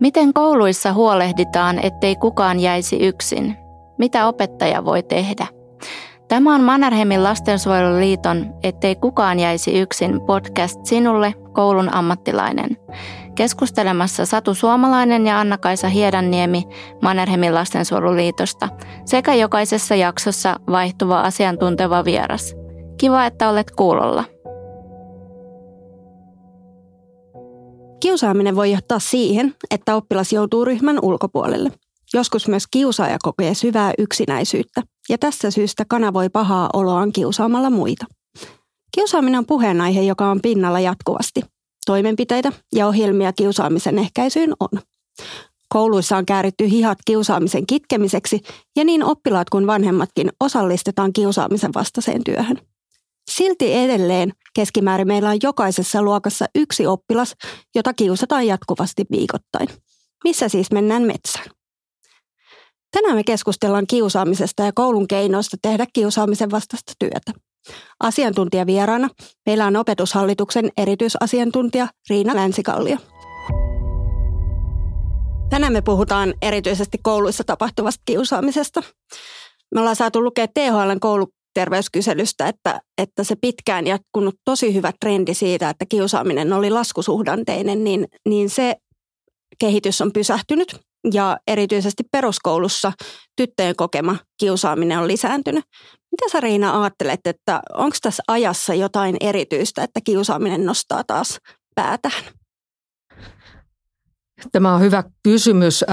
Miten kouluissa huolehditaan, ettei kukaan jäisi yksin? Mitä opettaja voi tehdä? Tämä on Mannerheimin lastensuojeluliiton Ettei kukaan jäisi yksin podcast sinulle, koulun ammattilainen. Keskustelemassa Satu Suomalainen ja Anna-Kaisa Hiedanniemi Mannerheimin lastensuojeluliitosta sekä jokaisessa jaksossa vaihtuva asiantunteva vieras. Kiva, että olet kuulolla. Kiusaaminen voi johtaa siihen, että oppilas joutuu ryhmän ulkopuolelle. Joskus myös kiusaaja kokee syvää yksinäisyyttä, ja tästä syystä kanavoi pahaa oloaan kiusaamalla muita. Kiusaaminen on puheenaihe, joka on pinnalla jatkuvasti. Toimenpiteitä ja ohjelmia kiusaamisen ehkäisyyn on. Kouluissa on kääritty hihat kiusaamisen kitkemiseksi ja niin oppilaat kuin vanhemmatkin osallistetaan kiusaamisen vastaiseen työhön. Silti edelleen keskimäärin meillä on jokaisessa luokassa yksi oppilas, jota kiusataan jatkuvasti viikoittain. Missä siis mennään metsään? Tänään me keskustellaan kiusaamisesta ja koulun keinoista tehdä kiusaamisen vastaista työtä. Asiantuntijavieraana meillä on opetushallituksen erityisasiantuntija Riina Länsikallio. Tänään me puhutaan erityisesti kouluissa tapahtuvasta kiusaamisesta. Me ollaan saatu lukea THLn kouluterveyskyselystä, että, että se pitkään jatkunut tosi hyvä trendi siitä, että kiusaaminen oli laskusuhdanteinen, niin, niin se kehitys on pysähtynyt ja erityisesti peruskoulussa tyttöjen kokema kiusaaminen on lisääntynyt. Mitä sä Riina ajattelet, että onko tässä ajassa jotain erityistä, että kiusaaminen nostaa taas päätään? Tämä on hyvä kysymys.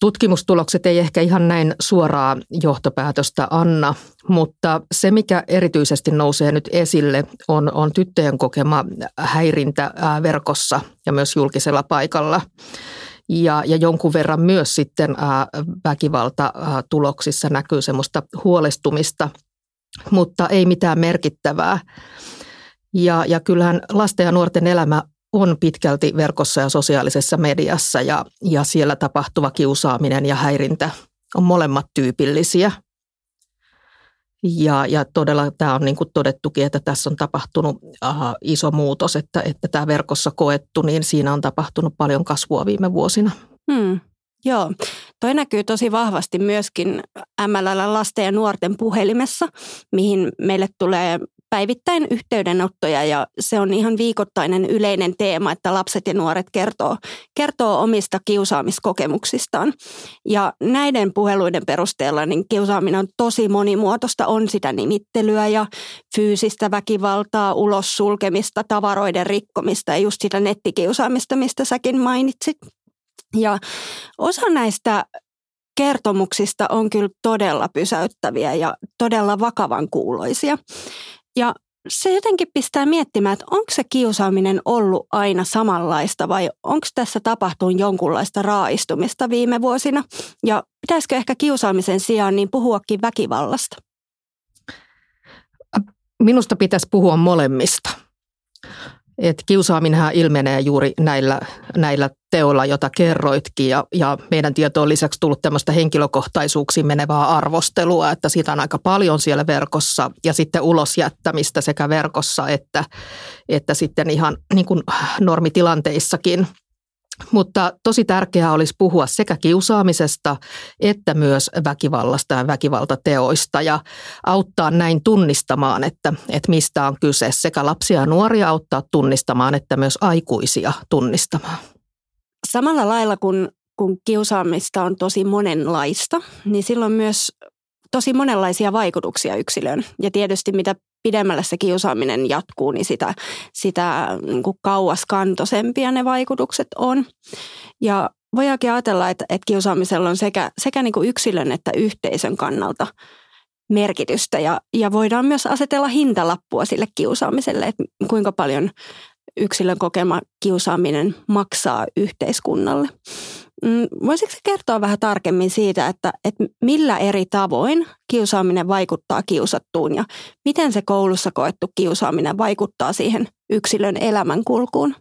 Tutkimustulokset ei ehkä ihan näin suoraa johtopäätöstä anna, mutta se mikä erityisesti nousee nyt esille on, on tyttöjen kokema häirintä verkossa ja myös julkisella paikalla ja, ja jonkun verran myös sitten väkivaltatuloksissa näkyy semmoista huolestumista, mutta ei mitään merkittävää. Ja, ja kyllähän lasten ja nuorten elämä on pitkälti verkossa ja sosiaalisessa mediassa ja, ja siellä tapahtuva kiusaaminen ja häirintä on molemmat tyypillisiä – ja, ja todella tämä on niin kuin todettukin, että tässä on tapahtunut aha, iso muutos, että, että tämä verkossa koettu, niin siinä on tapahtunut paljon kasvua viime vuosina. Hmm. Joo, toi näkyy tosi vahvasti myöskin MLL lasten ja nuorten puhelimessa, mihin meille tulee päivittäin yhteydenottoja ja se on ihan viikoittainen yleinen teema, että lapset ja nuoret kertoo, kertoo omista kiusaamiskokemuksistaan. Ja näiden puheluiden perusteella niin kiusaaminen on tosi monimuotoista, on sitä nimittelyä ja fyysistä väkivaltaa, ulos sulkemista, tavaroiden rikkomista ja just sitä nettikiusaamista, mistä säkin mainitsit. Ja osa näistä kertomuksista on kyllä todella pysäyttäviä ja todella vakavan kuuloisia. Ja se jotenkin pistää miettimään, että onko se kiusaaminen ollut aina samanlaista vai onko tässä tapahtunut jonkunlaista raaistumista viime vuosina? Ja pitäisikö ehkä kiusaamisen sijaan niin puhuakin väkivallasta? Minusta pitäisi puhua molemmista. Et kiusaaminenhan ilmenee juuri näillä, näillä teoilla, jota kerroitkin. Ja, ja meidän tieto on lisäksi tullut tämmöistä henkilökohtaisuuksiin menevää arvostelua, että siitä on aika paljon siellä verkossa. Ja sitten ulosjättämistä sekä verkossa että, että sitten ihan niin kuin normitilanteissakin – mutta tosi tärkeää olisi puhua sekä kiusaamisesta että myös väkivallasta ja väkivaltateoista ja auttaa näin tunnistamaan, että, että mistä on kyse. Sekä lapsia ja nuoria auttaa tunnistamaan että myös aikuisia tunnistamaan. Samalla lailla kun, kun kiusaamista on tosi monenlaista, niin silloin myös tosi monenlaisia vaikutuksia yksilöön. Ja tietysti mitä pidemmälle se kiusaaminen jatkuu, niin sitä, sitä niin kuin kauaskantoisempia ne vaikutukset on. Ja voidaankin ajatella, että, että kiusaamisella on sekä, sekä niin kuin yksilön että yhteisön kannalta merkitystä. Ja, ja voidaan myös asetella hintalappua sille kiusaamiselle, että kuinka paljon yksilön kokema kiusaaminen maksaa yhteiskunnalle. Mm, voisitko kertoa vähän tarkemmin siitä, että, että millä eri tavoin kiusaaminen vaikuttaa kiusattuun ja miten se koulussa koettu kiusaaminen vaikuttaa siihen yksilön elämänkulkuun?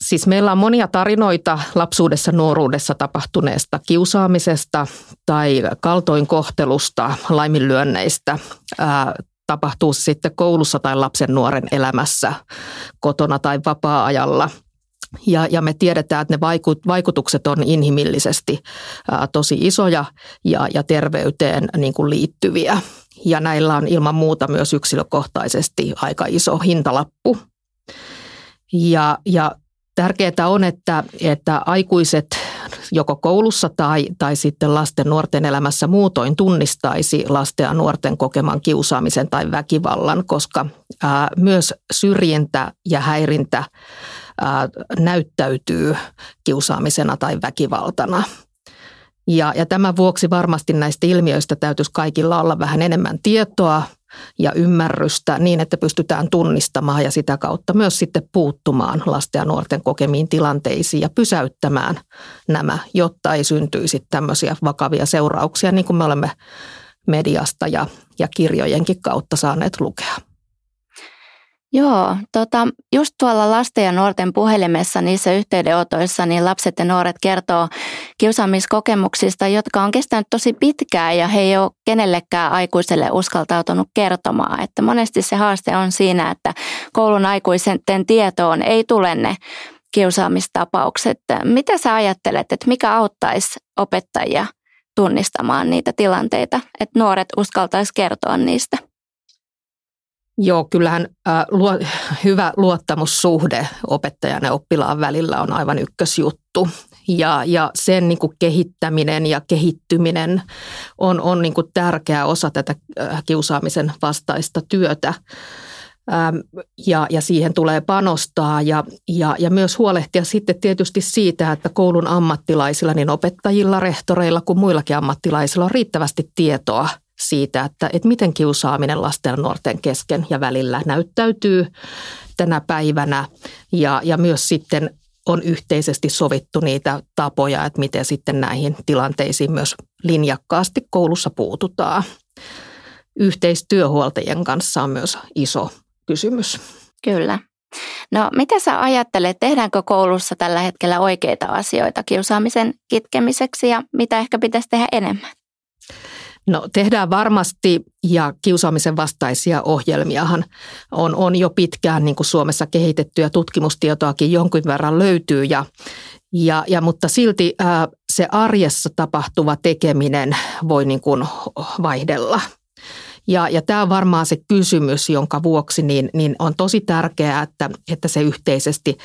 Siis meillä on monia tarinoita lapsuudessa, nuoruudessa tapahtuneesta kiusaamisesta tai kaltoinkohtelusta, laiminlyönneistä. Ää, tapahtuu sitten koulussa tai lapsen nuoren elämässä, kotona tai vapaa-ajalla – Ja, ja me tiedetään, että ne vaikutukset on inhimillisesti ää, tosi isoja ja, ja terveyteen niin kuin liittyviä. Ja näillä on ilman muuta myös yksilökohtaisesti aika iso hintalappu. Ja, ja tärkeää on, että, että aikuiset joko koulussa tai, tai sitten lasten nuorten elämässä muutoin tunnistaisi lasten ja nuorten kokeman kiusaamisen tai väkivallan, koska ää, myös syrjintä ja häirintä näyttäytyy kiusaamisena tai väkivaltana. Ja, ja tämän vuoksi varmasti näistä ilmiöistä täytyisi kaikilla olla vähän enemmän tietoa ja ymmärrystä niin, että pystytään tunnistamaan ja sitä kautta myös sitten puuttumaan lasten ja nuorten kokemiin tilanteisiin ja pysäyttämään nämä, jotta ei syntyisi tämmöisiä vakavia seurauksia, niin kuin me olemme mediasta ja, ja kirjojenkin kautta saaneet lukea. Joo, tota, just tuolla lasten ja nuorten puhelimessa niissä yhteydenotoissa niin lapset ja nuoret kertoo kiusaamiskokemuksista, jotka on kestänyt tosi pitkään ja he ei ole kenellekään aikuiselle uskaltautunut kertomaan. Että monesti se haaste on siinä, että koulun aikuisen tietoon ei tule ne kiusaamistapaukset. Mitä sä ajattelet, että mikä auttaisi opettajia tunnistamaan niitä tilanteita, että nuoret uskaltaisi kertoa niistä? Joo, kyllähän äh, luo, hyvä luottamussuhde opettajan ja oppilaan välillä on aivan ykkösjuttu. Ja, ja sen niin kuin kehittäminen ja kehittyminen on, on niin kuin tärkeä osa tätä äh, kiusaamisen vastaista työtä. Ähm, ja, ja siihen tulee panostaa ja, ja, ja myös huolehtia sitten tietysti siitä, että koulun ammattilaisilla, niin opettajilla, rehtoreilla kuin muillakin ammattilaisilla on riittävästi tietoa – siitä, että, että miten kiusaaminen lasten ja nuorten kesken ja välillä näyttäytyy tänä päivänä ja, ja myös sitten on yhteisesti sovittu niitä tapoja, että miten sitten näihin tilanteisiin myös linjakkaasti koulussa puututaan. Yhteistyöhuoltajien kanssa on myös iso kysymys. Kyllä. No mitä sä ajattelet, tehdäänkö koulussa tällä hetkellä oikeita asioita kiusaamisen kitkemiseksi ja mitä ehkä pitäisi tehdä enemmän? No tehdään varmasti ja kiusaamisen vastaisia ohjelmiahan on, on jo pitkään niin kuin Suomessa kehitetty ja tutkimustietoakin jonkin verran löytyy ja, ja, ja mutta silti ää, se arjessa tapahtuva tekeminen voi niin kuin vaihdella. Ja, ja tämä on varmaan se kysymys, jonka vuoksi niin, niin on tosi tärkeää, että, että se yhteisesti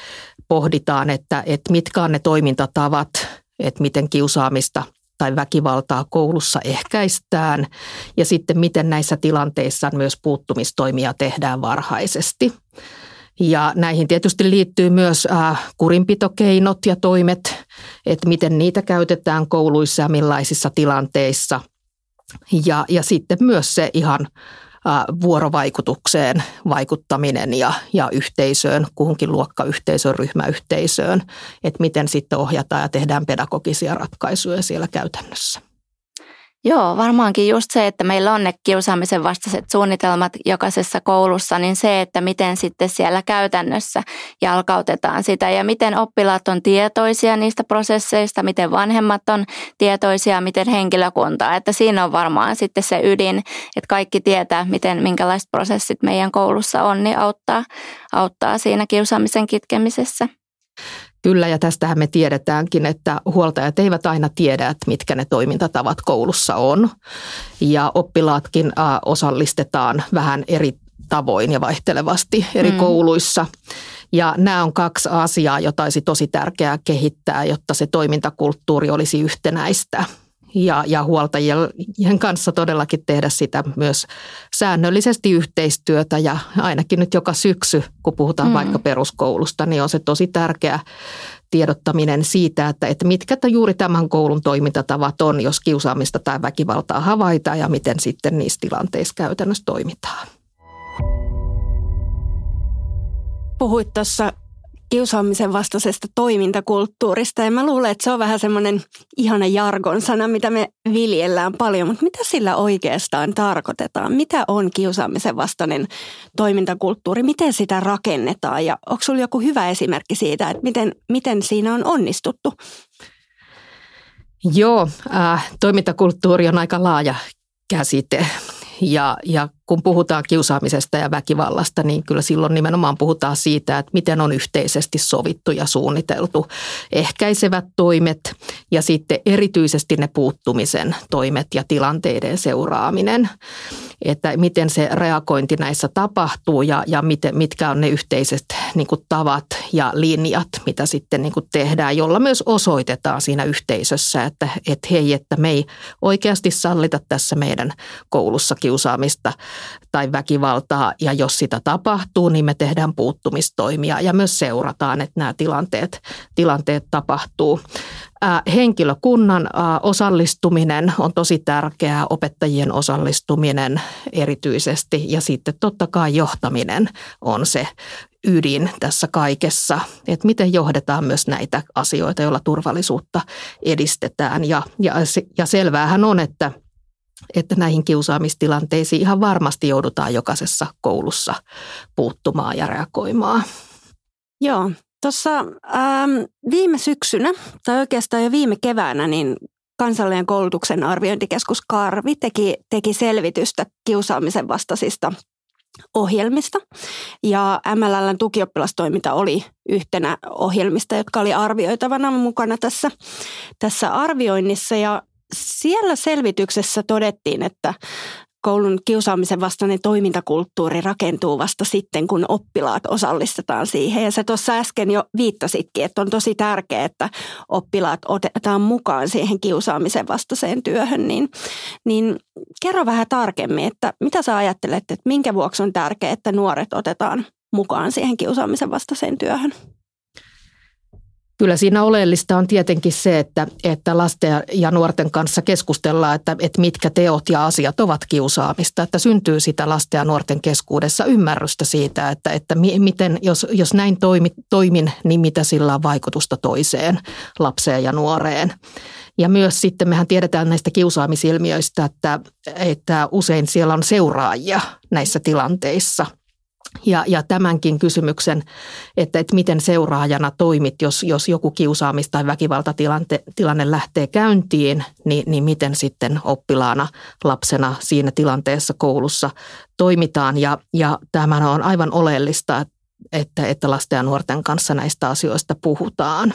pohditaan, että, että mitkä on ne toimintatavat, että miten kiusaamista – tai väkivaltaa koulussa ehkäistään ja sitten miten näissä tilanteissa myös puuttumistoimia tehdään varhaisesti. Ja näihin tietysti liittyy myös äh, kurinpitokeinot ja toimet, että miten niitä käytetään kouluissa ja millaisissa tilanteissa. Ja, ja sitten myös se ihan vuorovaikutukseen vaikuttaminen ja, ja yhteisöön, kuhunkin luokkayhteisöön, ryhmäyhteisöön, että miten sitten ohjataan ja tehdään pedagogisia ratkaisuja siellä käytännössä. Joo, varmaankin just se, että meillä on ne kiusaamisen vastaiset suunnitelmat jokaisessa koulussa, niin se, että miten sitten siellä käytännössä jalkautetaan sitä ja miten oppilaat on tietoisia niistä prosesseista, miten vanhemmat on tietoisia, miten henkilökunta. Että siinä on varmaan sitten se ydin, että kaikki tietää, miten, minkälaiset prosessit meidän koulussa on, niin auttaa, auttaa siinä kiusaamisen kitkemisessä. Kyllä, ja tästähän me tiedetäänkin, että huoltajat eivät aina tiedä, että mitkä ne toimintatavat koulussa on. Ja oppilaatkin osallistetaan vähän eri tavoin ja vaihtelevasti eri mm. kouluissa. Ja nämä on kaksi asiaa, jota olisi tosi tärkeää kehittää, jotta se toimintakulttuuri olisi yhtenäistä ja, ja huoltajien kanssa todellakin tehdä sitä myös säännöllisesti yhteistyötä ja ainakin nyt joka syksy, kun puhutaan mm. vaikka peruskoulusta, niin on se tosi tärkeä tiedottaminen siitä, että, että mitkä juuri tämän koulun toimintatavat on, jos kiusaamista tai väkivaltaa havaitaan ja miten sitten niissä tilanteissa käytännössä toimitaan. Puhuit tuossa kiusaamisen vastaisesta toimintakulttuurista. Ja mä luulen, että se on vähän semmoinen ihana jargon sana, mitä me viljellään paljon. Mutta mitä sillä oikeastaan tarkoitetaan? Mitä on kiusaamisen vastainen toimintakulttuuri? Miten sitä rakennetaan? Ja onko sulla joku hyvä esimerkki siitä, että miten, miten siinä on onnistuttu? Joo, äh, toimintakulttuuri on aika laaja käsite. Ja, ja kun puhutaan kiusaamisesta ja väkivallasta, niin kyllä silloin nimenomaan puhutaan siitä, että miten on yhteisesti sovittu ja suunniteltu ehkäisevät toimet ja sitten erityisesti ne puuttumisen toimet ja tilanteiden seuraaminen että miten se reagointi näissä tapahtuu ja, ja miten, mitkä on ne yhteiset niin kuin tavat ja linjat, mitä sitten niin kuin tehdään, jolla myös osoitetaan siinä yhteisössä, että, että hei, että me ei oikeasti sallita tässä meidän koulussa kiusaamista tai väkivaltaa ja jos sitä tapahtuu, niin me tehdään puuttumistoimia ja myös seurataan, että nämä tilanteet, tilanteet tapahtuu. Henkilökunnan osallistuminen on tosi tärkeää, opettajien osallistuminen erityisesti ja sitten totta kai johtaminen on se ydin tässä kaikessa, että miten johdetaan myös näitä asioita, joilla turvallisuutta edistetään. Ja, ja, ja selväähän on, että, että näihin kiusaamistilanteisiin ihan varmasti joudutaan jokaisessa koulussa puuttumaan ja reagoimaan. Joo, Tuossa ähm, viime syksynä, tai oikeastaan jo viime keväänä, niin kansallinen koulutuksen arviointikeskus Karvi teki, teki selvitystä kiusaamisen vastaisista ohjelmista. Ja MLLn tukioppilastoiminta oli yhtenä ohjelmista, jotka oli arvioitavana mukana tässä, tässä arvioinnissa. Ja siellä selvityksessä todettiin, että koulun kiusaamisen vastainen toimintakulttuuri rakentuu vasta sitten, kun oppilaat osallistetaan siihen. Ja sä tuossa äsken jo viittasitkin, että on tosi tärkeää, että oppilaat otetaan mukaan siihen kiusaamisen vastaiseen työhön. Niin, niin kerro vähän tarkemmin, että mitä sä ajattelet, että minkä vuoksi on tärkeää, että nuoret otetaan mukaan siihen kiusaamisen vastaiseen työhön? Kyllä siinä oleellista on tietenkin se, että, että lasten ja nuorten kanssa keskustellaan, että, että mitkä teot ja asiat ovat kiusaamista, että syntyy sitä lasten ja nuorten keskuudessa ymmärrystä siitä, että, että miten, jos, jos näin toimi, toimin, niin mitä sillä on vaikutusta toiseen lapseen ja nuoreen. Ja myös sitten mehän tiedetään näistä kiusaamisilmiöistä, että, että usein siellä on seuraajia näissä tilanteissa – ja, ja tämänkin kysymyksen, että, että miten seuraajana toimit, jos, jos joku kiusaamis- tai väkivaltatilanne lähtee käyntiin, niin, niin miten sitten oppilaana, lapsena siinä tilanteessa koulussa toimitaan. Ja, ja tämä on aivan oleellista, että, että lasten ja nuorten kanssa näistä asioista puhutaan.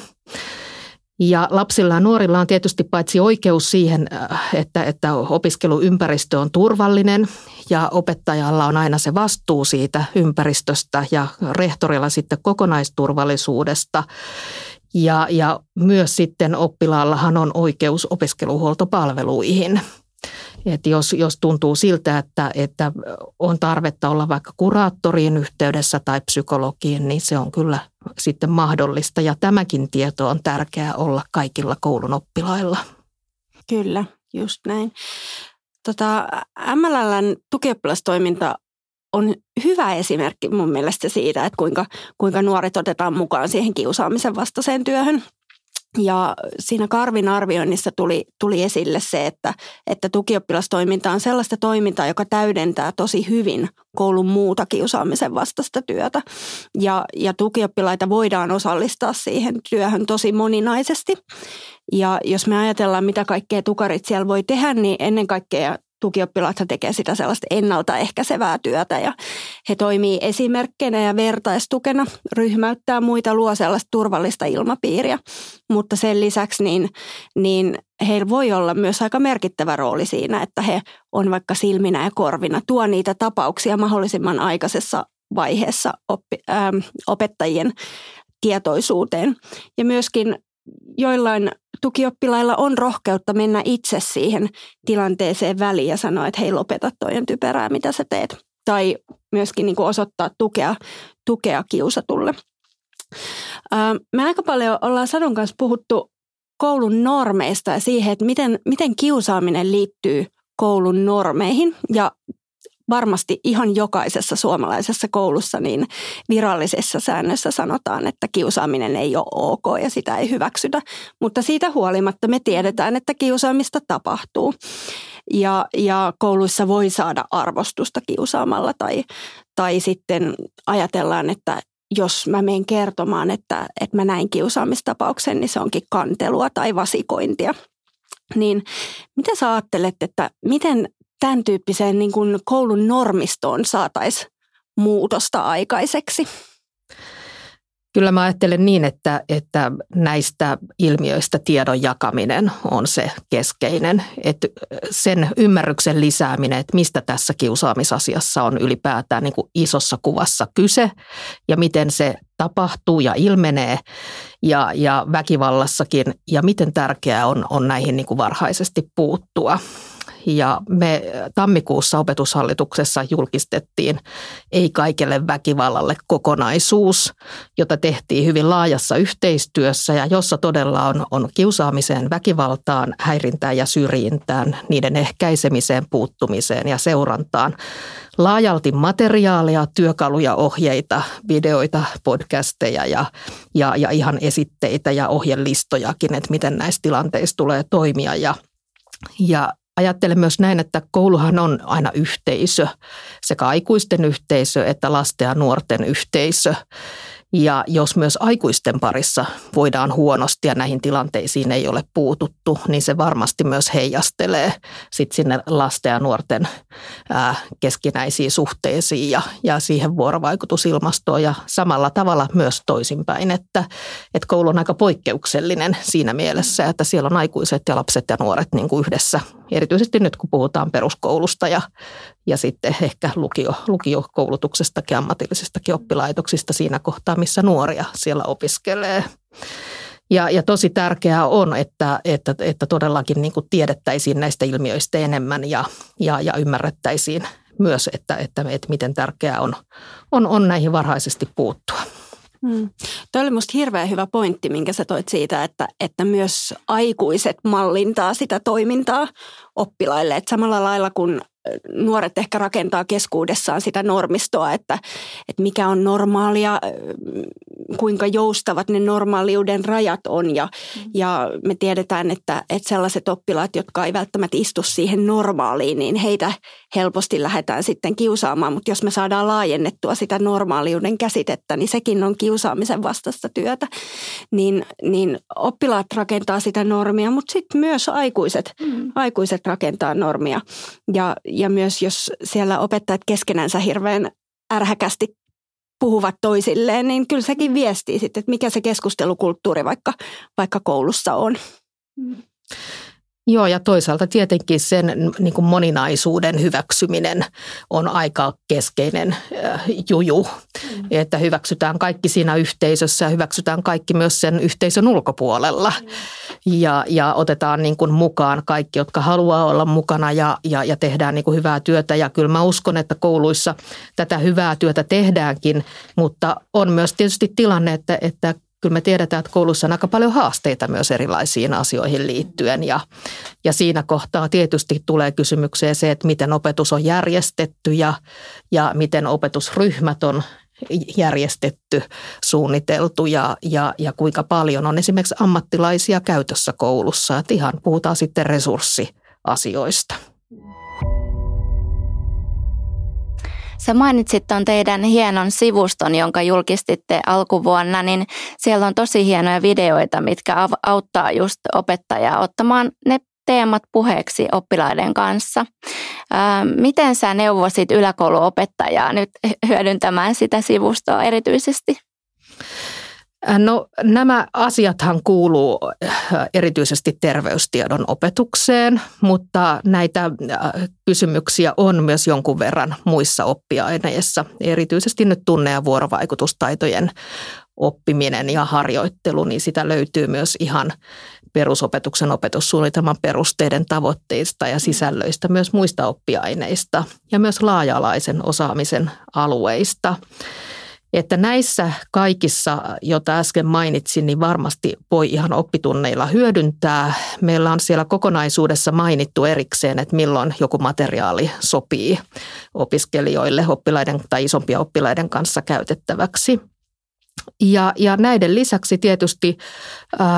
Ja lapsilla ja nuorilla on tietysti paitsi oikeus siihen, äh, että, että opiskeluympäristö on turvallinen ja opettajalla on aina se vastuu siitä ympäristöstä ja rehtorilla sitten kokonaisturvallisuudesta. Ja, ja myös sitten oppilaallahan on oikeus opiskeluhuoltopalveluihin – että jos, jos tuntuu siltä, että, että on tarvetta olla vaikka kuraattoriin yhteydessä tai psykologiin, niin se on kyllä sitten mahdollista. Ja tämäkin tieto on tärkeää olla kaikilla koulun oppilailla. Kyllä, just näin. Tota, MLLn tukioppilastoiminta on hyvä esimerkki mun mielestä siitä, että kuinka, kuinka nuoret otetaan mukaan siihen kiusaamisen vastaiseen työhön. Ja siinä Karvin arvioinnissa tuli, tuli esille se, että, että tukioppilastoiminta on sellaista toimintaa, joka täydentää tosi hyvin koulun muuta kiusaamisen vastaista työtä. Ja, ja tukioppilaita voidaan osallistaa siihen työhön tosi moninaisesti. Ja jos me ajatellaan, mitä kaikkea tukarit siellä voi tehdä, niin ennen kaikkea tukioppilaat tekee sitä sellaista ennaltaehkäisevää työtä ja he toimii esimerkkinä ja vertaistukena, ryhmäyttää muita, luo sellaista turvallista ilmapiiriä. Mutta sen lisäksi niin, niin heillä voi olla myös aika merkittävä rooli siinä, että he on vaikka silminä ja korvina, tuo niitä tapauksia mahdollisimman aikaisessa vaiheessa oppi, ähm, opettajien tietoisuuteen. Ja myöskin joillain tukioppilailla on rohkeutta mennä itse siihen tilanteeseen väliin ja sanoa, että hei lopeta toinen typerää, mitä sä teet. Tai myöskin niin kuin osoittaa tukea, tukea kiusatulle. Me aika paljon ollaan Sadon kanssa puhuttu koulun normeista ja siihen, että miten, miten kiusaaminen liittyy koulun normeihin. Ja varmasti ihan jokaisessa suomalaisessa koulussa niin virallisessa säännössä sanotaan, että kiusaaminen ei ole ok ja sitä ei hyväksytä. Mutta siitä huolimatta me tiedetään, että kiusaamista tapahtuu. Ja, ja kouluissa voi saada arvostusta kiusaamalla tai, tai sitten ajatellaan, että jos mä menen kertomaan, että, että mä näin kiusaamistapauksen, niin se onkin kantelua tai vasikointia. Niin mitä sä ajattelet, että miten tämän tyyppiseen niin kuin koulun normistoon saataisiin muutosta aikaiseksi? Kyllä mä ajattelen niin, että, että näistä ilmiöistä tiedon jakaminen on se keskeinen. Että sen ymmärryksen lisääminen, että mistä tässä kiusaamisasiassa on ylipäätään niin kuin isossa kuvassa kyse ja miten se tapahtuu ja ilmenee ja, ja väkivallassakin ja miten tärkeää on, on näihin niin kuin varhaisesti puuttua. Ja me tammikuussa opetushallituksessa julkistettiin Ei kaikelle väkivallalle kokonaisuus, jota tehtiin hyvin laajassa yhteistyössä ja jossa todella on, on kiusaamiseen, väkivaltaan, häirintään ja syrjintään, niiden ehkäisemiseen, puuttumiseen ja seurantaan laajalti materiaalia, työkaluja, ohjeita, videoita, podcasteja ja, ja, ja ihan esitteitä ja ohjelistojakin, että miten näissä tilanteissa tulee toimia. Ja, ja ajattelen myös näin, että kouluhan on aina yhteisö, sekä aikuisten yhteisö että lasten ja nuorten yhteisö. Ja jos myös aikuisten parissa voidaan huonosti ja näihin tilanteisiin ei ole puututtu, niin se varmasti myös heijastelee sit sinne lasten ja nuorten keskinäisiin suhteisiin ja, ja siihen vuorovaikutusilmastoon ja samalla tavalla myös toisinpäin, että, että koulu on aika poikkeuksellinen siinä mielessä, että siellä on aikuiset ja lapset ja nuoret niin kuin yhdessä, erityisesti nyt kun puhutaan peruskoulusta ja, ja sitten ehkä lukio, lukiokoulutuksestakin, ammatillisestakin oppilaitoksista siinä kohtaa, missä nuoria siellä opiskelee. Ja, ja tosi tärkeää on, että, että, että todellakin niin kuin tiedettäisiin näistä ilmiöistä enemmän ja, ja, ja ymmärrettäisiin myös, että, että, että miten tärkeää on, on, on näihin varhaisesti puuttua. Hmm. Tuo oli minusta hirveän hyvä pointti, minkä sä toit siitä, että, että myös aikuiset mallintaa sitä toimintaa oppilaille. Että samalla lailla kun nuoret ehkä rakentaa keskuudessaan sitä normistoa, että, että mikä on normaalia, kuinka joustavat ne normaaliuden rajat on. Ja, mm. ja me tiedetään, että, että sellaiset oppilaat, jotka ei välttämättä istu siihen normaaliin, niin heitä helposti lähdetään sitten kiusaamaan. Mutta jos me saadaan laajennettua sitä normaaliuden käsitettä, niin sekin on kiusaamisen vastaista työtä. Niin, niin oppilaat rakentaa sitä normia, mutta sitten myös aikuiset, mm. aikuiset rakentaa normia. Ja, ja myös jos siellä opettajat keskenänsä hirveän ärhäkästi puhuvat toisilleen, niin kyllä sekin viestii sitten, että mikä se keskustelukulttuuri vaikka, vaikka koulussa on. Joo, ja toisaalta tietenkin sen niin kuin moninaisuuden hyväksyminen on aika keskeinen äh, juju, mm. että hyväksytään kaikki siinä yhteisössä ja hyväksytään kaikki myös sen yhteisön ulkopuolella. Mm. Ja, ja otetaan niin kuin mukaan kaikki, jotka haluaa olla mukana ja, ja, ja tehdään niin kuin hyvää työtä. Ja kyllä mä uskon, että kouluissa tätä hyvää työtä tehdäänkin, mutta on myös tietysti tilanne, että, että kyllä me tiedetään, että koulussa on aika paljon haasteita myös erilaisiin asioihin liittyen. Ja, ja siinä kohtaa tietysti tulee kysymykseen se, että miten opetus on järjestetty ja, ja miten opetusryhmät on järjestetty, suunniteltu ja, ja, ja kuinka paljon on esimerkiksi ammattilaisia käytössä koulussa. Että ihan puhutaan sitten resurssiasioista. Sä mainitsit tuon teidän hienon sivuston, jonka julkistitte alkuvuonna, niin siellä on tosi hienoja videoita, mitkä auttaa just opettajaa ottamaan ne teemat puheeksi oppilaiden kanssa. Miten sä neuvosit yläkouluopettajaa nyt hyödyntämään sitä sivustoa erityisesti? Äh, no nämä asiathan kuuluu äh, erityisesti terveystiedon opetukseen, mutta näitä äh, kysymyksiä on myös jonkun verran muissa oppiaineissa, erityisesti nyt tunne- ja vuorovaikutustaitojen oppiminen ja harjoittelu, niin sitä löytyy myös ihan perusopetuksen opetussuunnitelman perusteiden tavoitteista ja sisällöistä, myös muista oppiaineista ja myös laaja-alaisen osaamisen alueista. Että näissä kaikissa, joita äsken mainitsin, niin varmasti voi ihan oppitunneilla hyödyntää. Meillä on siellä kokonaisuudessa mainittu erikseen, että milloin joku materiaali sopii opiskelijoille, oppilaiden tai isompia oppilaiden kanssa käytettäväksi. Ja, ja näiden lisäksi tietysti, äh,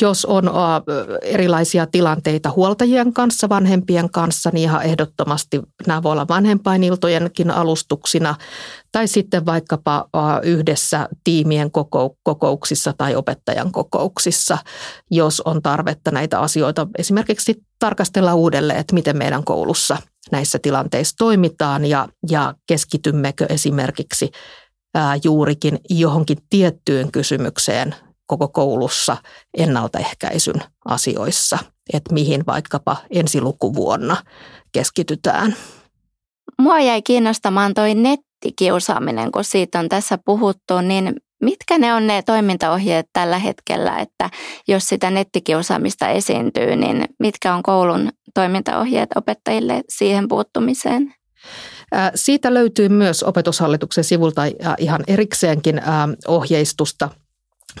jos on äh, erilaisia tilanteita huoltajien kanssa, vanhempien kanssa, niin ihan ehdottomasti nämä voi olla vanhempainiltojenkin alustuksina tai sitten vaikkapa äh, yhdessä tiimien kokouksissa tai opettajan kokouksissa, jos on tarvetta näitä asioita esimerkiksi tarkastella uudelleen, että miten meidän koulussa näissä tilanteissa toimitaan ja, ja keskitymmekö esimerkiksi juurikin johonkin tiettyyn kysymykseen koko koulussa ennaltaehkäisyn asioissa, että mihin vaikkapa ensilukuvuonna keskitytään. Mua jäi kiinnostamaan toi nettikiusaaminen, kun siitä on tässä puhuttu, niin mitkä ne on ne toimintaohjeet tällä hetkellä, että jos sitä nettikiusaamista esiintyy, niin mitkä on koulun toimintaohjeet opettajille siihen puuttumiseen? Siitä löytyy myös opetushallituksen sivulta ihan erikseenkin ohjeistusta,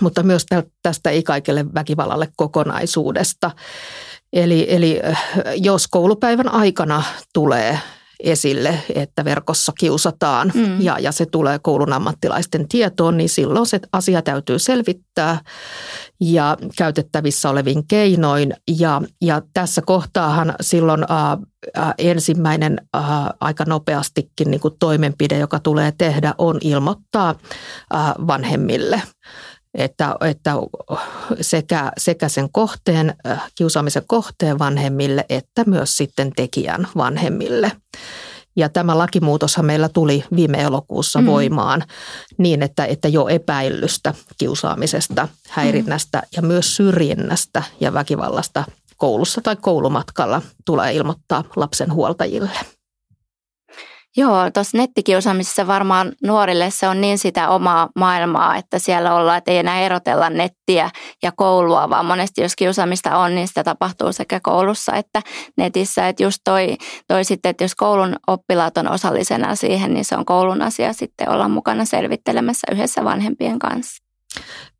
mutta myös tästä ikäikelle väkivallalle kokonaisuudesta. Eli, eli jos koulupäivän aikana tulee esille, että verkossa kiusataan mm. ja, ja se tulee koulun ammattilaisten tietoon, niin silloin se asia täytyy selvittää ja käytettävissä olevin keinoin. Ja, ja tässä kohtaahan silloin ä, ä, ensimmäinen ä, aika nopeastikin niin kuin toimenpide, joka tulee tehdä, on ilmoittaa ä, vanhemmille että, että sekä, sekä sen kohteen, kiusaamisen kohteen vanhemmille että myös sitten tekijän vanhemmille. Ja tämä lakimuutoshan meillä tuli viime elokuussa mm. voimaan niin, että, että jo epäillystä kiusaamisesta, häirinnästä mm. ja myös syrjinnästä ja väkivallasta koulussa tai koulumatkalla tulee ilmoittaa lapsen huoltajille. Joo, tuossa nettikiusaamisessa varmaan nuorille se on niin sitä omaa maailmaa, että siellä ollaan, että ei enää erotella nettiä ja koulua, vaan monesti jos kiusaamista on, niin sitä tapahtuu sekä koulussa että netissä. Että just toi, toi sitten, että jos koulun oppilaat on osallisena siihen, niin se on koulun asia sitten olla mukana selvittelemässä yhdessä vanhempien kanssa.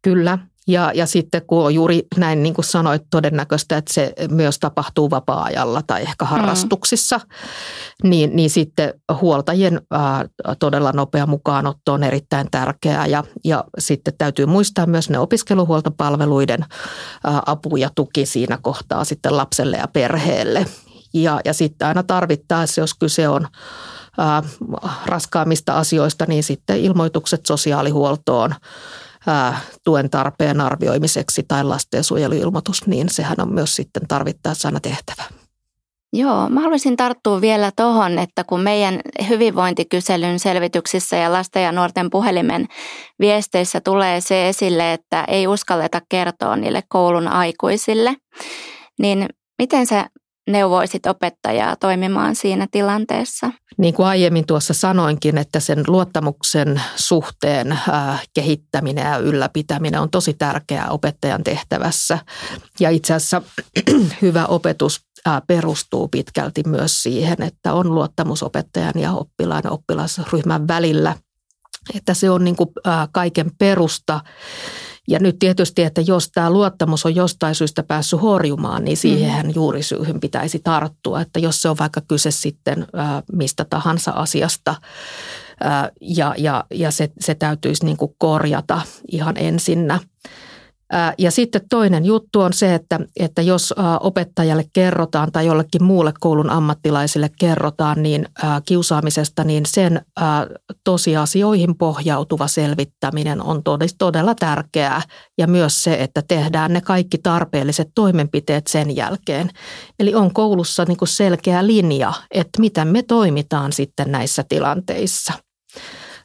Kyllä, ja, ja sitten kun on juuri näin niin kuin sanoit todennäköistä, että se myös tapahtuu vapaa-ajalla tai ehkä mm. harrastuksissa, mm. niin, niin sitten huoltajien ää, todella nopea mukaanotto on erittäin tärkeää. Ja, ja sitten täytyy muistaa myös ne opiskeluhuoltopalveluiden ää, apu ja tuki siinä kohtaa sitten lapselle ja perheelle. Ja, ja sitten aina tarvittaessa, jos kyse on ää, raskaammista asioista, niin sitten ilmoitukset sosiaalihuoltoon – tuen tarpeen arvioimiseksi tai lastensuojeluilmoitus, niin sehän on myös sitten tarvittaessa aina tehtävä. Joo, mä haluaisin tarttua vielä tuohon, että kun meidän hyvinvointikyselyn selvityksissä ja lasten ja nuorten puhelimen viesteissä tulee se esille, että ei uskalleta kertoa niille koulun aikuisille, niin miten sä neuvoisit opettajaa toimimaan siinä tilanteessa? Niin kuin aiemmin tuossa sanoinkin, että sen luottamuksen suhteen äh, kehittäminen ja ylläpitäminen on tosi tärkeää opettajan tehtävässä. Ja itse asiassa hyvä opetus äh, perustuu pitkälti myös siihen, että on luottamus opettajan ja oppilaan oppilasryhmän välillä. Että se on niin kuin, äh, kaiken perusta. Ja nyt tietysti, että jos tämä luottamus on jostain syystä päässyt horjumaan, niin siihen mm. juurisyyhyn pitäisi tarttua. Että jos se on vaikka kyse sitten mistä tahansa asiasta ja, ja, ja se, se täytyisi niin kuin korjata ihan ensinnä. Ja sitten toinen juttu on se, että, että jos opettajalle kerrotaan tai jollekin muulle koulun ammattilaisille kerrotaan niin kiusaamisesta, niin sen tosiasioihin pohjautuva selvittäminen on todella tärkeää. Ja myös se, että tehdään ne kaikki tarpeelliset toimenpiteet sen jälkeen. Eli on koulussa niin kuin selkeä linja, että miten me toimitaan sitten näissä tilanteissa.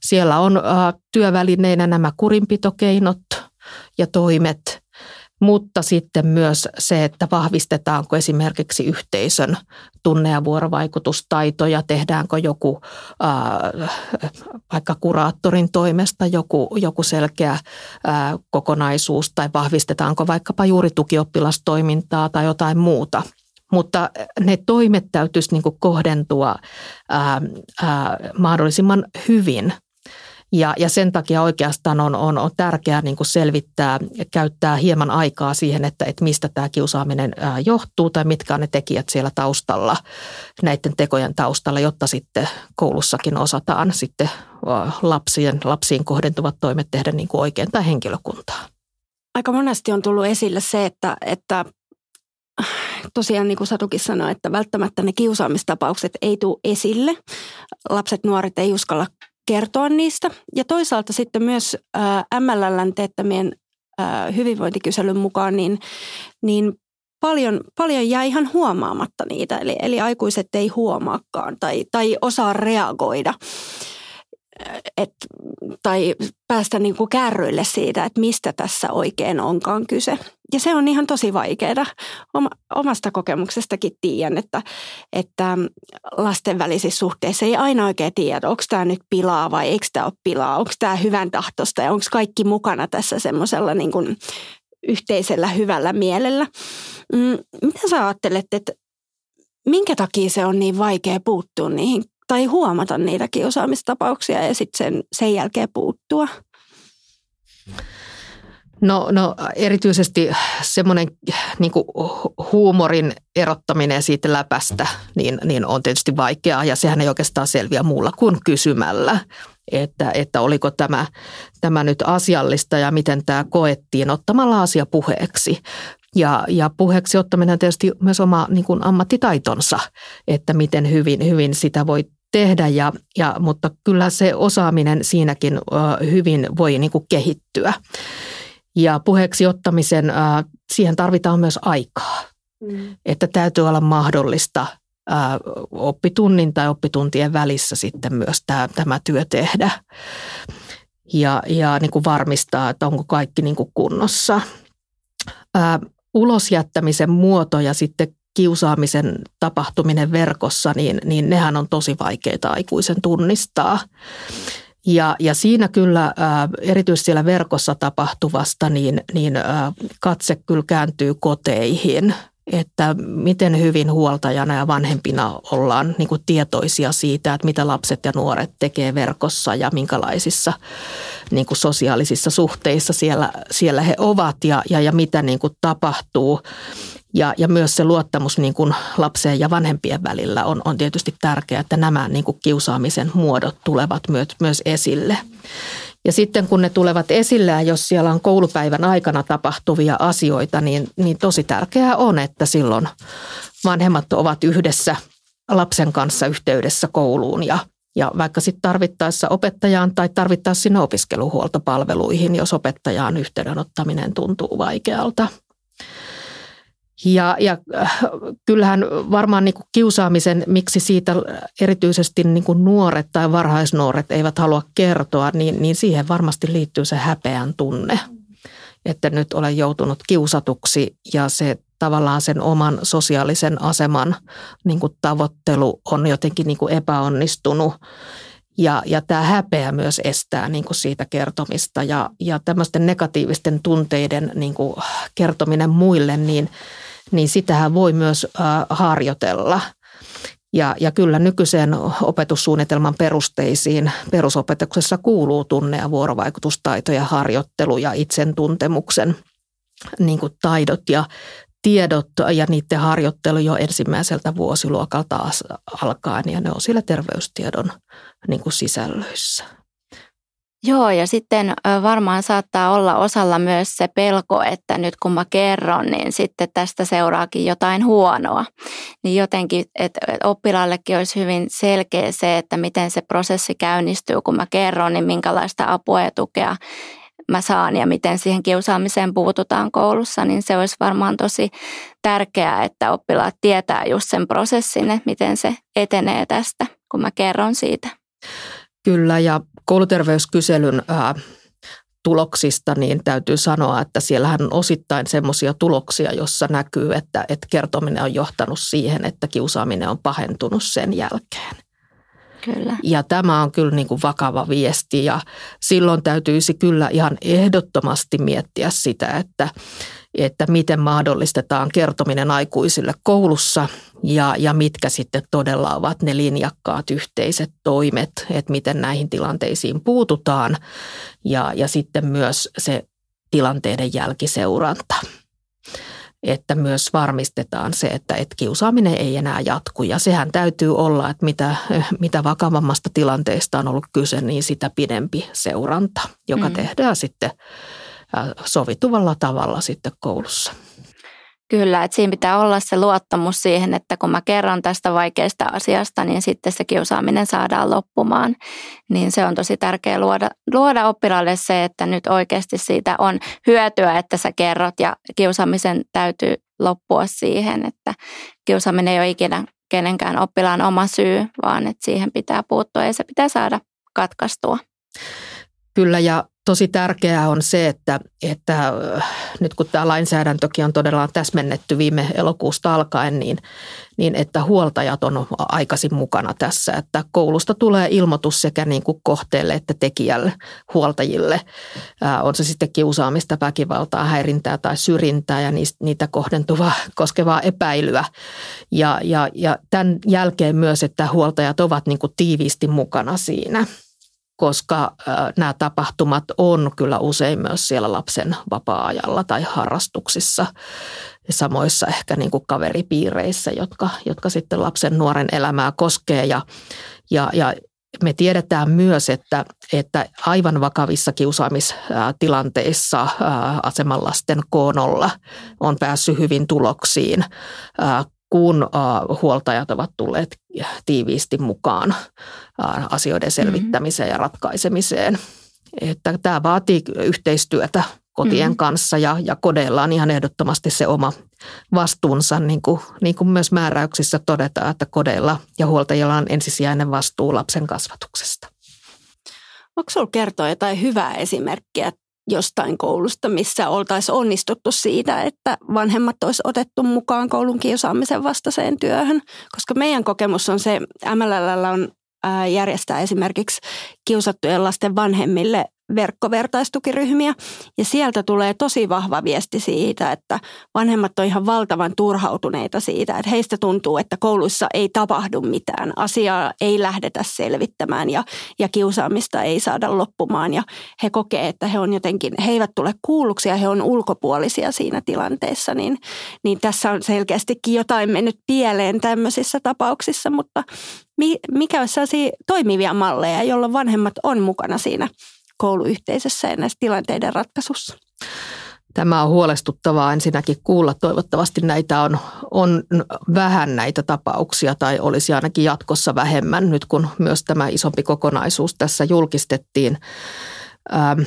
Siellä on työvälineinä nämä kurinpitokeinot – ja toimet, mutta sitten myös se, että vahvistetaanko esimerkiksi yhteisön tunne- ja vuorovaikutustaitoja, tehdäänkö joku äh, vaikka kuraattorin toimesta joku, joku selkeä äh, kokonaisuus tai vahvistetaanko vaikkapa juuri tukioppilastoimintaa tai jotain muuta. Mutta ne toimet täytyisi niin kohdentua ää, ää, mahdollisimman hyvin ja, ja sen takia oikeastaan on, on, on tärkeää niin selvittää käyttää hieman aikaa siihen, että, että mistä tämä kiusaaminen johtuu tai mitkä on ne tekijät siellä taustalla, näiden tekojen taustalla, jotta sitten koulussakin osataan sitten lapsien, lapsiin kohdentuvat toimet tehdä niin kuin oikein tai henkilökuntaa. Aika monesti on tullut esille se, että, että tosiaan niin kuin Satukin sanoi, että välttämättä ne kiusaamistapaukset ei tule esille. Lapset, nuoret ei uskalla kertoa niistä. Ja toisaalta sitten myös MLLn teettämien hyvinvointikyselyn mukaan, niin, niin paljon, paljon jää ihan huomaamatta niitä, eli, eli aikuiset ei huomaakaan tai, tai osaa reagoida et, tai päästä niin kuin kärryille siitä, että mistä tässä oikein onkaan kyse. Ja se on ihan tosi vaikeaa. Oma, omasta kokemuksestakin tiedän, että, että lasten välisissä suhteissa ei aina oikein tiedä, onko tämä nyt pilaa vai eikö tämä ole pilaa, onko tämä hyvän tahtosta ja onko kaikki mukana tässä semmoisella niin kuin yhteisellä hyvällä mielellä. Mm, mitä sä ajattelet, että minkä takia se on niin vaikea puuttua niihin tai huomata niitä kiusaamistapauksia ja sitten sen, sen jälkeen puuttua? No, no erityisesti semmoinen niin huumorin erottaminen siitä läpästä niin, niin on tietysti vaikeaa ja sehän ei oikeastaan selviä muulla kuin kysymällä, että, että oliko tämä, tämä nyt asiallista ja miten tämä koettiin ottamalla asia puheeksi. Ja, ja puheeksi ottaminen on tietysti myös oma niin kuin ammattitaitonsa, että miten hyvin, hyvin sitä voi tehdä, ja, ja, mutta kyllä se osaaminen siinäkin hyvin voi niin kuin kehittyä. Ja puheeksi ottamisen, siihen tarvitaan myös aikaa, mm. että täytyy olla mahdollista oppitunnin tai oppituntien välissä sitten myös tämä, tämä työ tehdä ja, ja niin kuin varmistaa, että onko kaikki niin kuin kunnossa. Ää, ulosjättämisen muoto ja sitten kiusaamisen tapahtuminen verkossa, niin, niin nehän on tosi vaikeita aikuisen tunnistaa. Ja, ja siinä kyllä erityisesti siellä verkossa tapahtuvasta, niin, niin katse kyllä kääntyy koteihin, että miten hyvin huoltajana ja vanhempina ollaan niin kuin tietoisia siitä, että mitä lapset ja nuoret tekee verkossa ja minkälaisissa niin kuin sosiaalisissa suhteissa siellä, siellä he ovat ja, ja, ja mitä niin kuin tapahtuu. Ja, ja myös se luottamus niin kuin lapseen ja vanhempien välillä on, on tietysti tärkeää, että nämä niin kuin kiusaamisen muodot tulevat myös, myös esille. Ja sitten kun ne tulevat esille ja jos siellä on koulupäivän aikana tapahtuvia asioita, niin, niin tosi tärkeää on, että silloin vanhemmat ovat yhdessä lapsen kanssa yhteydessä kouluun ja, ja vaikka sitten tarvittaessa opettajaan tai tarvittaessa sinne opiskeluhuoltopalveluihin, jos opettajaan yhteydenottaminen tuntuu vaikealta. Ja, ja äh, kyllähän varmaan niin kuin kiusaamisen, miksi siitä erityisesti niin kuin nuoret tai varhaisnuoret eivät halua kertoa, niin, niin siihen varmasti liittyy se häpeän tunne, että nyt olen joutunut kiusatuksi ja se tavallaan sen oman sosiaalisen aseman niin kuin tavoittelu on jotenkin niin kuin epäonnistunut. Ja, ja tämä häpeä myös estää niin kuin siitä kertomista ja, ja tämmöisten negatiivisten tunteiden niin kuin kertominen muille, niin – niin sitähän voi myös harjoitella. Ja, ja kyllä nykyiseen opetussuunnitelman perusteisiin perusopetuksessa kuuluu tunne- ja vuorovaikutustaitoja, harjoittelu ja itsentuntemuksen niin kuin taidot ja tiedot ja niiden harjoittelu jo ensimmäiseltä vuosiluokalta alkaen ja ne on siellä terveystiedon niin kuin sisällöissä. Joo, ja sitten varmaan saattaa olla osalla myös se pelko, että nyt kun mä kerron, niin sitten tästä seuraakin jotain huonoa. Niin jotenkin, että oppilaallekin olisi hyvin selkeä se, että miten se prosessi käynnistyy, kun mä kerron, niin minkälaista apua ja tukea mä saan ja miten siihen kiusaamiseen puututaan koulussa, niin se olisi varmaan tosi tärkeää, että oppilaat tietää just sen prosessin, että miten se etenee tästä, kun mä kerron siitä. Kyllä, ja kouluterveyskyselyn ää, tuloksista, niin täytyy sanoa, että siellähän on osittain semmoisia tuloksia, jossa näkyy, että, että kertominen on johtanut siihen, että kiusaaminen on pahentunut sen jälkeen. Kyllä. Ja tämä on kyllä niin kuin vakava viesti ja silloin täytyisi kyllä ihan ehdottomasti miettiä sitä, että, että miten mahdollistetaan kertominen aikuisille koulussa ja, ja mitkä sitten todella ovat ne linjakkaat yhteiset toimet, että miten näihin tilanteisiin puututaan ja, ja sitten myös se tilanteiden jälkiseuranta että myös varmistetaan se, että, että kiusaaminen ei enää jatku. Ja sehän täytyy olla, että mitä, mitä vakavammasta tilanteesta on ollut kyse, niin sitä pidempi seuranta, joka mm. tehdään sitten sovituvalla tavalla sitten koulussa. Kyllä, että siinä pitää olla se luottamus siihen, että kun mä kerron tästä vaikeasta asiasta, niin sitten se kiusaaminen saadaan loppumaan. Niin se on tosi tärkeää luoda, luoda oppilaalle se, että nyt oikeasti siitä on hyötyä, että sä kerrot ja kiusaamisen täytyy loppua siihen, että kiusaaminen ei ole ikinä kenenkään oppilaan oma syy, vaan että siihen pitää puuttua ja se pitää saada katkaistua. Kyllä ja tosi tärkeää on se, että, että äh, nyt kun tämä lainsäädäntökin on todella täsmennetty viime elokuusta alkaen, niin, niin että huoltajat on aikaisin mukana tässä. Että koulusta tulee ilmoitus sekä niin kuin kohteelle että tekijälle, huoltajille. Ää, äh, on se sitten kiusaamista, väkivaltaa, häirintää tai syrjintää ja niitä kohdentuvaa koskevaa epäilyä. Ja, ja, ja tämän jälkeen myös, että huoltajat ovat niin kuin tiiviisti mukana siinä – koska nämä tapahtumat on kyllä usein myös siellä lapsen vapaa-ajalla tai harrastuksissa, samoissa ehkä niin kuin kaveripiireissä, jotka, jotka sitten lapsen nuoren elämää koskee. Ja, ja, ja me tiedetään myös, että, että aivan vakavissa kiusaamistilanteissa asemanlasten koonolla on päässyt hyvin tuloksiin kun huoltajat ovat tulleet tiiviisti mukaan asioiden selvittämiseen ja ratkaisemiseen. Että tämä vaatii yhteistyötä kotien mm-hmm. kanssa ja, ja kodeilla on ihan ehdottomasti se oma vastuunsa, niin kuin, niin kuin myös määräyksissä todetaan, että kodeilla ja huoltajilla on ensisijainen vastuu lapsen kasvatuksesta. Onko sinulla kertoa jotain hyvää esimerkkiä jostain koulusta, missä oltaisiin onnistuttu siitä, että vanhemmat olisi otettu mukaan koulun kiusaamisen vastaiseen työhön. Koska meidän kokemus on se, MLL on järjestää esimerkiksi kiusattujen lasten vanhemmille verkkovertaistukiryhmiä. Ja sieltä tulee tosi vahva viesti siitä, että vanhemmat on ihan valtavan turhautuneita siitä, että heistä tuntuu, että kouluissa ei tapahdu mitään. Asiaa ei lähdetä selvittämään ja, ja kiusaamista ei saada loppumaan. Ja he kokee, että he on jotenkin, he eivät tule kuulluksi ja he on ulkopuolisia siinä tilanteessa. Niin, niin tässä on selkeästikin jotain mennyt pieleen tämmöisissä tapauksissa, mutta mikä olisi sellaisia toimivia malleja, jolloin vanhemmat on mukana siinä kouluyhteisössä ja näissä tilanteiden ratkaisussa. Tämä on huolestuttavaa ensinnäkin kuulla. Toivottavasti näitä on, on vähän näitä tapauksia tai olisi ainakin jatkossa vähemmän nyt kun myös tämä isompi kokonaisuus tässä julkistettiin. Ähm,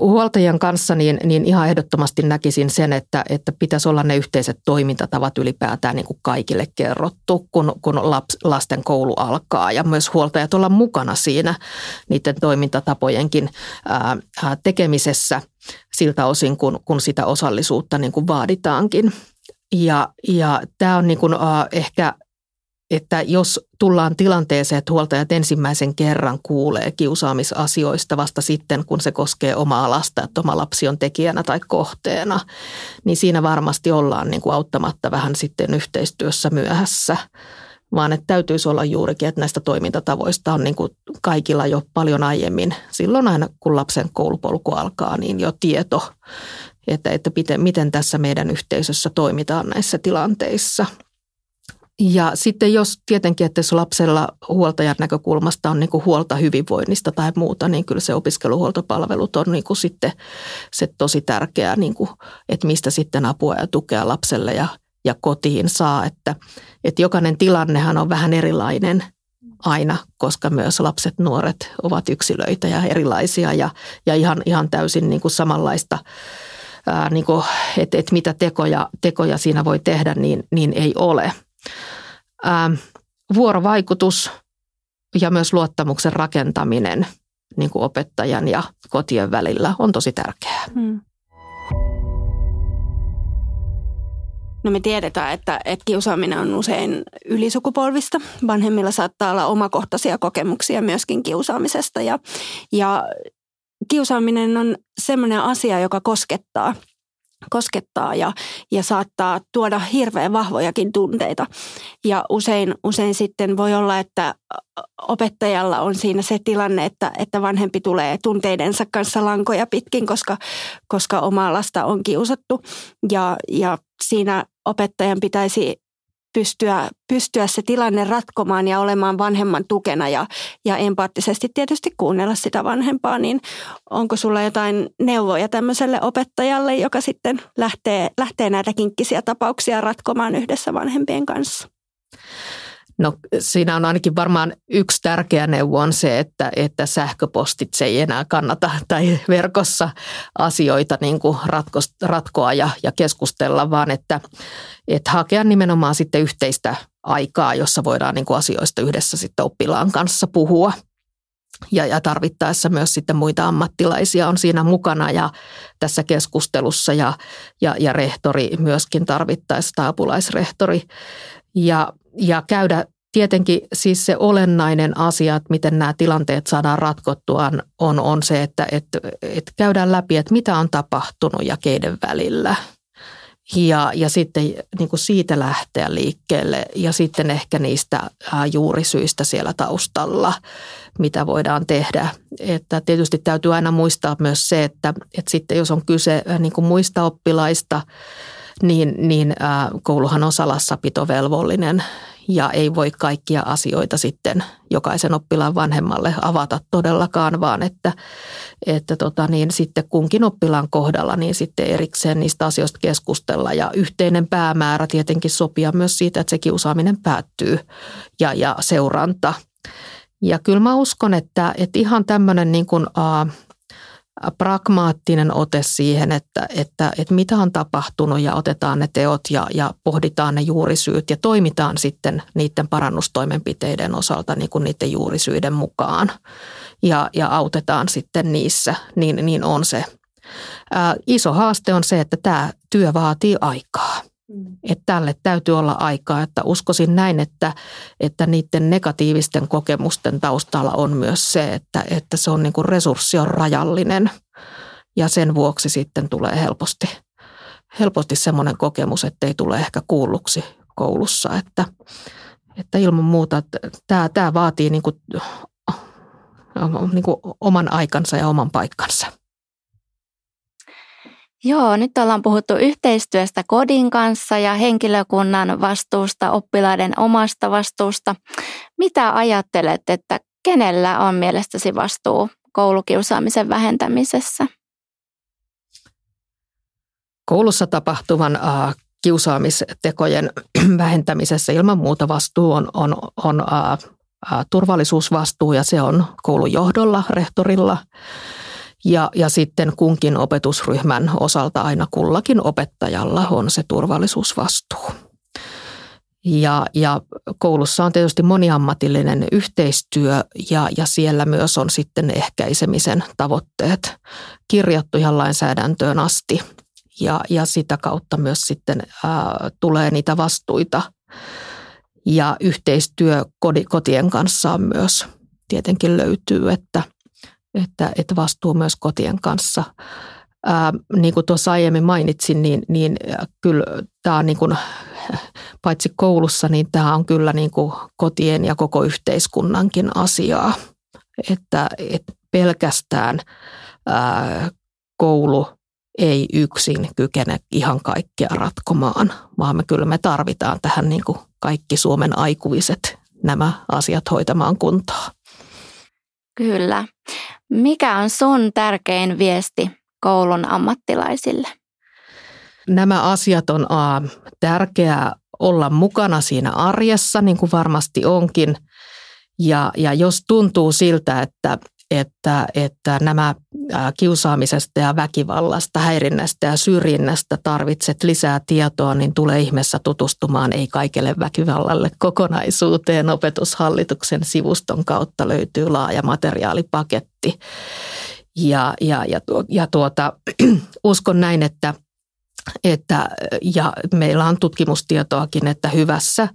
huoltajien kanssa, niin, niin ihan ehdottomasti näkisin sen, että, että pitäisi olla ne yhteiset toimintatavat ylipäätään niin kuin kaikille kerrottu, kun, kun laps, lasten koulu alkaa. Ja myös huoltajat olla mukana siinä niiden toimintatapojenkin ää, tekemisessä siltä osin, kun, kun sitä osallisuutta niin kuin vaaditaankin. Ja, ja tämä on niin kuin, äh, ehkä että jos tullaan tilanteeseen, että huoltajat ensimmäisen kerran kuulee kiusaamisasioista vasta sitten, kun se koskee omaa lasta, että oma lapsi on tekijänä tai kohteena, niin siinä varmasti ollaan niin kuin auttamatta vähän sitten yhteistyössä myöhässä. Vaan että täytyisi olla juurikin, että näistä toimintatavoista on niin kuin kaikilla jo paljon aiemmin. Silloin aina kun lapsen koulupolku alkaa, niin jo tieto, että, että miten, miten tässä meidän yhteisössä toimitaan näissä tilanteissa – ja sitten jos tietenkin, että jos lapsella huoltajan näkökulmasta on niin kuin huolta hyvinvoinnista tai muuta, niin kyllä se opiskeluhuoltopalvelut on niin kuin sitten se tosi tärkeää, niin kuin, että mistä sitten apua ja tukea lapselle ja, ja kotiin saa. Että, että jokainen tilannehan on vähän erilainen aina, koska myös lapset, nuoret ovat yksilöitä ja erilaisia ja, ja ihan, ihan täysin niin kuin samanlaista niin että, että mitä tekoja, tekoja siinä voi tehdä, niin, niin ei ole – ää, vuorovaikutus ja myös luottamuksen rakentaminen niin kuin opettajan ja kotien välillä on tosi tärkeää. Hmm. No me tiedetään, että, että kiusaaminen on usein ylisukupolvista. Vanhemmilla saattaa olla omakohtaisia kokemuksia myöskin kiusaamisesta ja, ja kiusaaminen on sellainen asia, joka koskettaa – koskettaa ja, ja saattaa tuoda hirveän vahvojakin tunteita. Ja usein, usein sitten voi olla, että opettajalla on siinä se tilanne, että, että vanhempi tulee tunteidensa kanssa lankoja pitkin, koska, koska omaa lasta on kiusattu. Ja, ja siinä opettajan pitäisi pystyä, pystyä se tilanne ratkomaan ja olemaan vanhemman tukena ja, ja empaattisesti tietysti kuunnella sitä vanhempaa, niin onko sulla jotain neuvoja tämmöiselle opettajalle, joka sitten lähtee, lähtee näitä kinkkisiä tapauksia ratkomaan yhdessä vanhempien kanssa? No siinä on ainakin varmaan yksi tärkeä neuvo on se, että, että sähköpostit se ei enää kannata tai verkossa asioita niin kuin ratko, ratkoa ja, ja keskustella, vaan että, että hakea nimenomaan sitten yhteistä aikaa, jossa voidaan niin kuin asioista yhdessä sitten oppilaan kanssa puhua – ja, ja tarvittaessa myös sitten muita ammattilaisia on siinä mukana ja tässä keskustelussa ja, ja, ja rehtori myöskin tarvittaessa apulaisrehtori. Ja, ja käydä tietenkin siis se olennainen asia, että miten nämä tilanteet saadaan ratkottua, on, on se, että, että, että käydään läpi, että mitä on tapahtunut ja keiden välillä – ja, ja sitten niin kuin siitä lähteä liikkeelle ja sitten ehkä niistä juurisyistä siellä taustalla, mitä voidaan tehdä. Että tietysti täytyy aina muistaa myös se, että, että sitten jos on kyse niin kuin muista oppilaista, niin, niin kouluhan on salassapitovelvollinen ja ei voi kaikkia asioita sitten jokaisen oppilaan vanhemmalle avata todellakaan, vaan että, että tota niin, sitten kunkin oppilaan kohdalla niin sitten erikseen niistä asioista keskustella ja yhteinen päämäärä tietenkin sopia myös siitä, että se kiusaaminen päättyy ja, ja seuranta. Ja kyllä mä uskon, että, että ihan tämmöinen niin kuin, äh, pragmaattinen ote siihen, että, että, että mitä on tapahtunut ja otetaan ne teot ja, ja pohditaan ne juurisyyt ja toimitaan sitten niiden parannustoimenpiteiden osalta niin kuin niiden juurisyiden mukaan ja, ja autetaan sitten niissä, niin, niin on se. Ää, iso haaste on se, että tämä työ vaatii aikaa. Mm. Että tälle täytyy olla aikaa, että uskoisin näin, että, että niiden negatiivisten kokemusten taustalla on myös se, että, että se on niin kuin resurssi on rajallinen ja sen vuoksi sitten tulee helposti, helposti semmoinen kokemus, että ei tule ehkä kuulluksi koulussa, että, että ilman muuta että tämä, tämä vaatii niin kuin, niin kuin oman aikansa ja oman paikkansa. Joo, nyt ollaan puhuttu yhteistyöstä kodin kanssa ja henkilökunnan vastuusta, oppilaiden omasta vastuusta. Mitä ajattelet, että kenellä on mielestäsi vastuu koulukiusaamisen vähentämisessä? Koulussa tapahtuvan äh, kiusaamistekojen vähentämisessä ilman muuta vastuu on, on, on äh, turvallisuusvastuu ja se on koulun johdolla, rehtorilla – ja, ja sitten kunkin opetusryhmän osalta aina kullakin opettajalla on se turvallisuusvastuu. Ja, ja koulussa on tietysti moniammatillinen yhteistyö ja, ja siellä myös on sitten ehkäisemisen tavoitteet kirjattu ihan lainsäädäntöön asti. Ja, ja sitä kautta myös sitten ää, tulee niitä vastuita. Ja yhteistyö kotien kanssa myös tietenkin löytyy, että – että, että vastuu myös kotien kanssa. Ää, niin kuin tuossa aiemmin mainitsin, niin, niin kyllä tämä on niin kuin, paitsi koulussa, niin tämä on kyllä niin kuin kotien ja koko yhteiskunnankin asiaa. Että, että pelkästään ää, koulu ei yksin kykene ihan kaikkea ratkomaan, vaan me kyllä me tarvitaan tähän niin kuin kaikki Suomen aikuiset nämä asiat hoitamaan kuntoon. Kyllä. Mikä on sun tärkein viesti koulun ammattilaisille? Nämä asiat on a, tärkeää olla mukana siinä arjessa, niin kuin varmasti onkin. Ja, ja jos tuntuu siltä, että että, että nämä kiusaamisesta ja väkivallasta, häirinnästä ja syrjinnästä tarvitset lisää tietoa, niin tule ihmeessä tutustumaan Ei kaikelle väkivallalle kokonaisuuteen. Opetushallituksen sivuston kautta löytyy laaja materiaalipaketti. Ja, ja, ja, ja tuota, uskon näin, että, että ja meillä on tutkimustietoakin, että hyvässä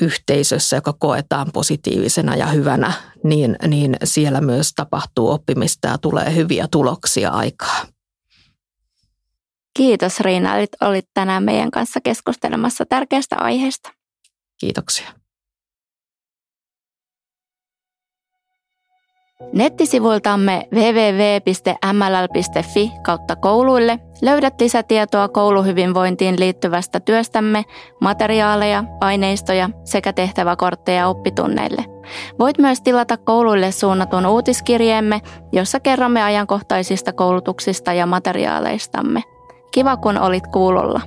yhteisössä, joka koetaan positiivisena ja hyvänä, niin, niin siellä myös tapahtuu oppimista ja tulee hyviä tuloksia aikaa. Kiitos Riina, olit tänään meidän kanssa keskustelemassa tärkeästä aiheesta. Kiitoksia. Nettisivuiltamme www.mll.fi kautta kouluille löydät lisätietoa kouluhyvinvointiin liittyvästä työstämme, materiaaleja, aineistoja sekä tehtäväkortteja oppitunneille. Voit myös tilata kouluille suunnatun uutiskirjeemme, jossa kerromme ajankohtaisista koulutuksista ja materiaaleistamme. Kiva kun olit kuulolla.